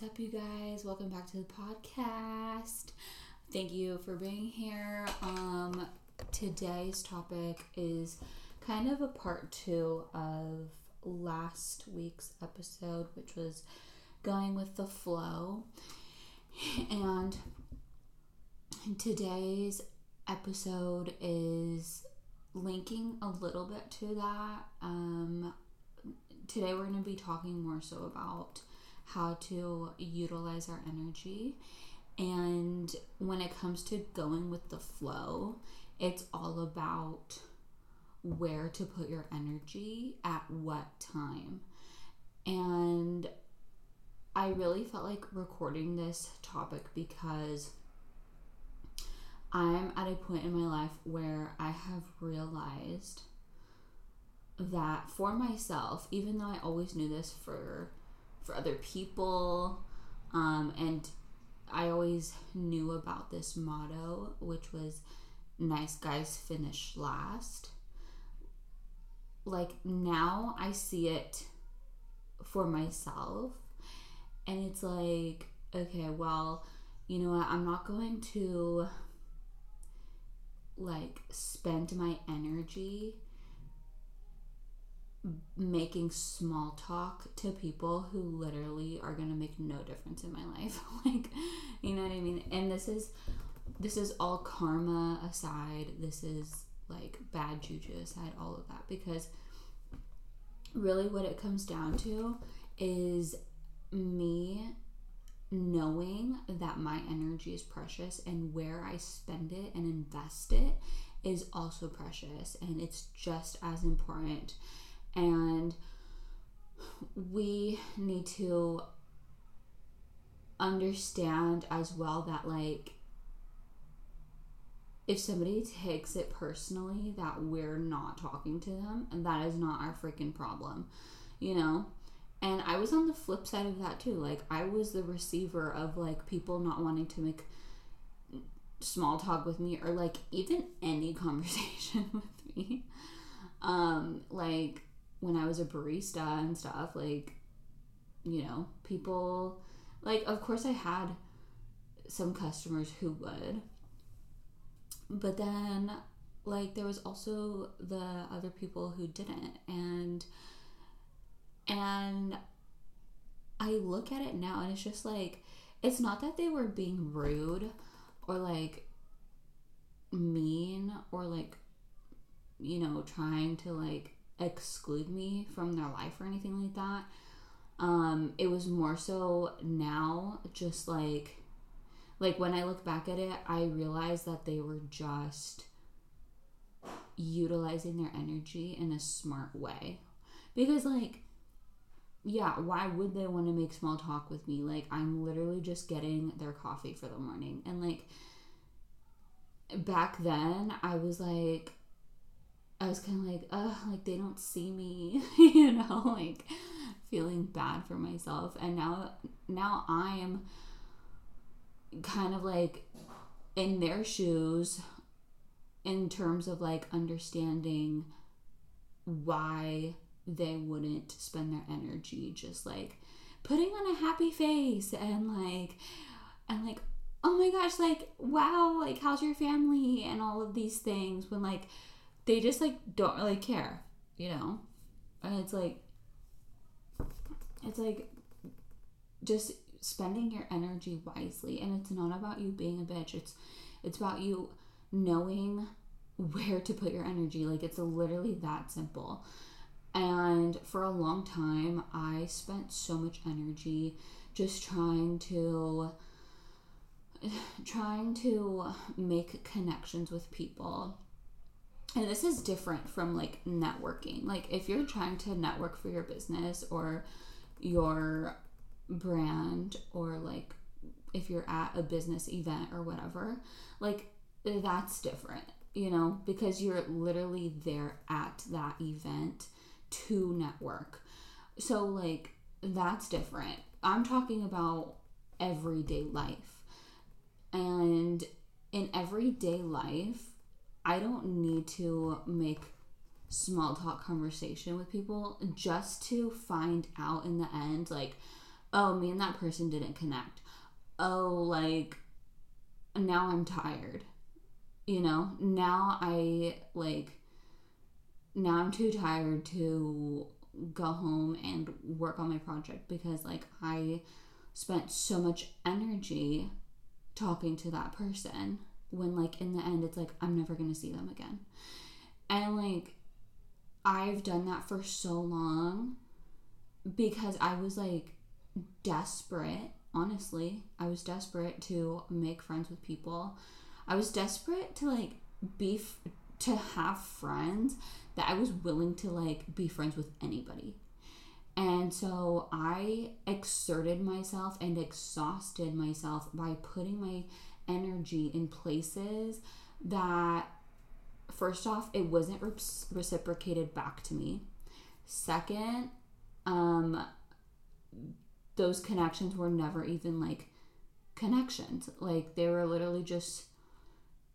What's up, you guys? Welcome back to the podcast. Thank you for being here. Um, today's topic is kind of a part two of last week's episode, which was going with the flow. And today's episode is linking a little bit to that. Um, today we're going to be talking more so about how to utilize our energy. And when it comes to going with the flow, it's all about where to put your energy at what time. And I really felt like recording this topic because I'm at a point in my life where I have realized that for myself, even though I always knew this for for other people, um, and I always knew about this motto, which was "nice guys finish last." Like now, I see it for myself, and it's like, okay, well, you know what? I'm not going to like spend my energy making small talk to people who literally are going to make no difference in my life. Like you know what i mean? And this is this is all karma aside. This is like bad juju aside all of that. Because really what it comes down to is me knowing that my energy is precious and where I spend it and invest it is also precious. And it's just as important and we need to understand as well that like if somebody takes it personally that we're not talking to them and that is not our freaking problem you know? And i was on the flip side of that too like i was the receiver of like people not wanting to make small talk with me or like even any conversation with me. Um like when I was a barista and stuff, like, you know, people, like, of course, I had some customers who would, but then, like, there was also the other people who didn't, and, and I look at it now and it's just like, it's not that they were being rude or like mean or like, you know, trying to like exclude me from their life or anything like that. Um, it was more so now just like like when I look back at it, I realized that they were just utilizing their energy in a smart way. Because like yeah, why would they want to make small talk with me? Like I'm literally just getting their coffee for the morning. And like back then, I was like I was kind of like, ugh, like they don't see me, you know, like feeling bad for myself. And now, now I'm kind of like in their shoes in terms of like understanding why they wouldn't spend their energy just like putting on a happy face and like and like oh my gosh like wow like how's your family and all of these things when like they just like don't really care, you know? And it's like it's like just spending your energy wisely and it's not about you being a bitch. It's it's about you knowing where to put your energy. Like it's literally that simple. And for a long time, I spent so much energy just trying to trying to make connections with people and this is different from like networking. Like if you're trying to network for your business or your brand or like if you're at a business event or whatever, like that's different, you know, because you're literally there at that event to network. So like that's different. I'm talking about everyday life. And in everyday life, I don't need to make small talk conversation with people just to find out in the end like oh, me and that person didn't connect. Oh, like now I'm tired. You know, now I like now I'm too tired to go home and work on my project because like I spent so much energy talking to that person when like in the end it's like I'm never going to see them again. And like I've done that for so long because I was like desperate, honestly. I was desperate to make friends with people. I was desperate to like be f- to have friends that I was willing to like be friends with anybody. And so I exerted myself and exhausted myself by putting my energy in places that, first off, it wasn't re- reciprocated back to me. Second, um, those connections were never even like connections. Like they were literally just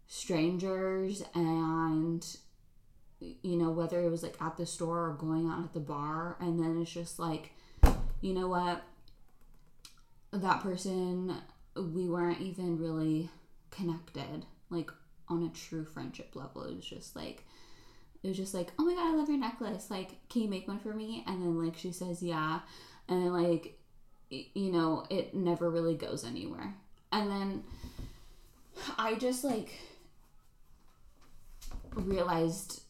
strangers and you know whether it was like at the store or going out at the bar and then it's just like you know what that person we weren't even really connected like on a true friendship level it was just like it was just like oh my god i love your necklace like can you make one for me and then like she says yeah and then like you know it never really goes anywhere and then i just like realized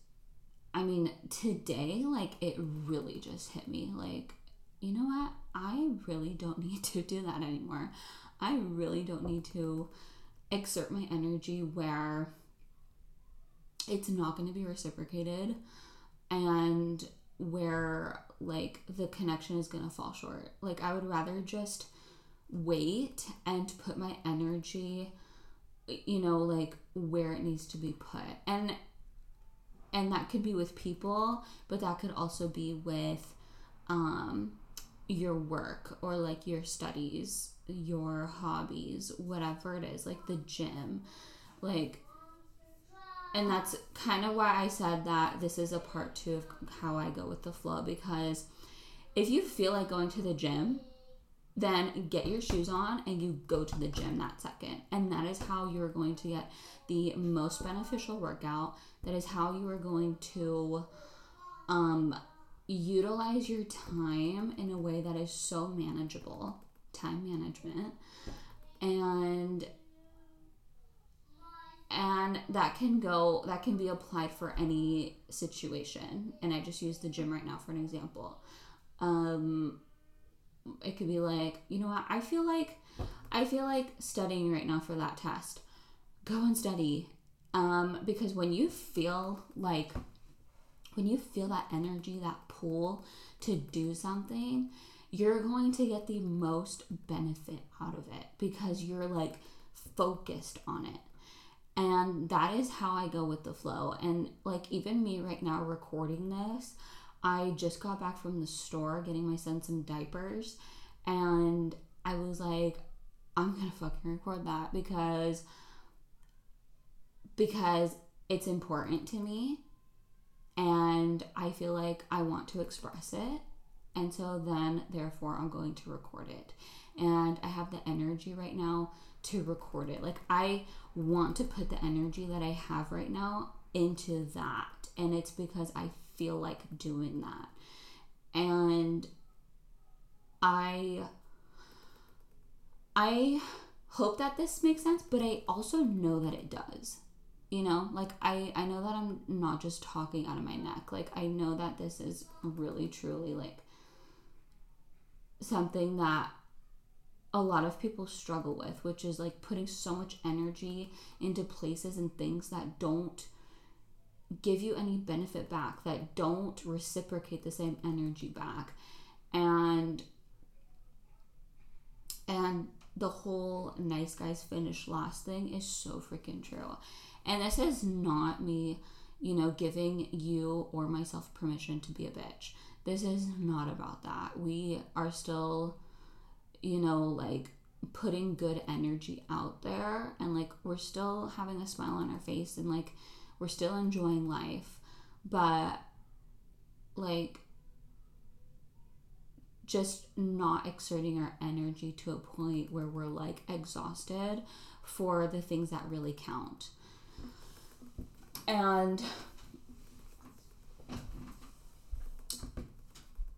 I mean, today, like, it really just hit me. Like, you know what? I really don't need to do that anymore. I really don't need to exert my energy where it's not going to be reciprocated and where, like, the connection is going to fall short. Like, I would rather just wait and put my energy, you know, like, where it needs to be put. And and that could be with people but that could also be with um, your work or like your studies your hobbies whatever it is like the gym like and that's kind of why I said that this is a part two of how I go with the flow because if you feel like going to the gym then get your shoes on and you go to the gym that second. And that is how you're going to get the most beneficial workout. That is how you are going to um, utilize your time in a way that is so manageable time management. And and that can go that can be applied for any situation and i just use the gym right now for an example um it could be like, you know what, I feel like I feel like studying right now for that test. Go and study. Um, because when you feel like when you feel that energy, that pull to do something, you're going to get the most benefit out of it because you're like focused on it. And that is how I go with the flow. And like even me right now recording this, I just got back from the store getting my son some diapers, and I was like, I'm gonna fucking record that because because it's important to me and I feel like I want to express it. And so then, therefore, I'm going to record it. And I have the energy right now to record it. Like, I want to put the energy that I have right now into that. And it's because I feel like doing that. And I I hope that this makes sense, but I also know that it does. You know, like I I know that I'm not just talking out of my neck. Like I know that this is really truly like something that a lot of people struggle with, which is like putting so much energy into places and things that don't give you any benefit back, that don't reciprocate the same energy back. And and the whole nice guys finish last thing is so freaking true. And this is not me, you know, giving you or myself permission to be a bitch. This is not about that. We are still, you know, like putting good energy out there and like we're still having a smile on our face and like we're still enjoying life, but like just not exerting our energy to a point where we're like exhausted for the things that really count. And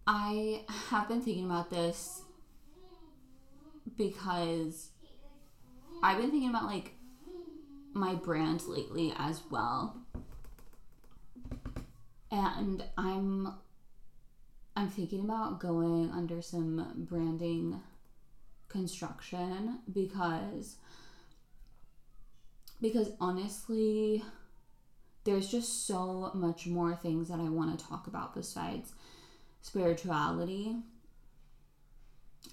I have been thinking about this because I've been thinking about like my brand lately as well. And I'm I'm thinking about going under some branding construction because because honestly there's just so much more things that I want to talk about besides spirituality.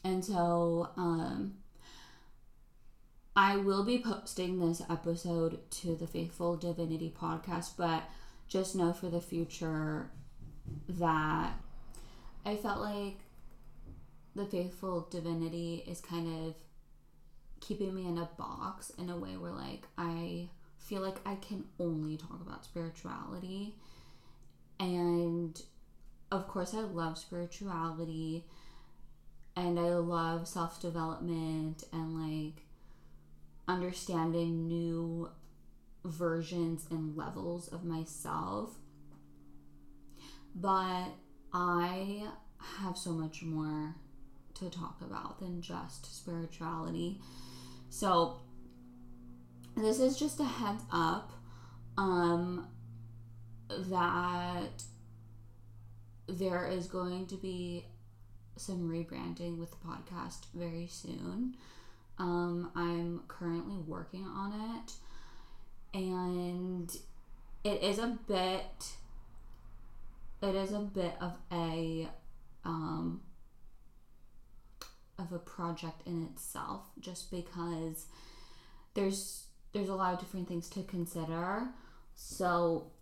And so um I will be posting this episode to the Faithful Divinity podcast, but just know for the future that I felt like the Faithful Divinity is kind of keeping me in a box in a way where, like, I feel like I can only talk about spirituality. And of course, I love spirituality and I love self development and like understanding new versions and levels of myself. But I have so much more to talk about than just spirituality. So this is just a heads up um that there is going to be some rebranding with the podcast very soon. Um, I'm currently working on it, and it is a bit. It is a bit of a um, of a project in itself, just because there's there's a lot of different things to consider. So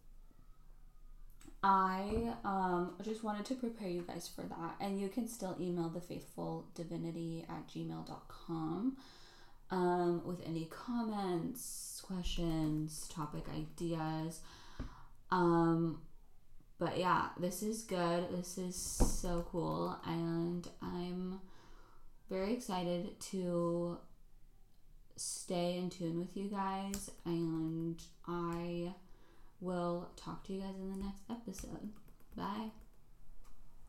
I um, just wanted to prepare you guys for that. And you can still email the faithful divinity at gmail.com um, with any comments, questions, topic ideas. Um, but yeah, this is good. This is so cool. And I'm very excited to stay in tune with you guys. And I will talk to you guys in the next episode. Bye.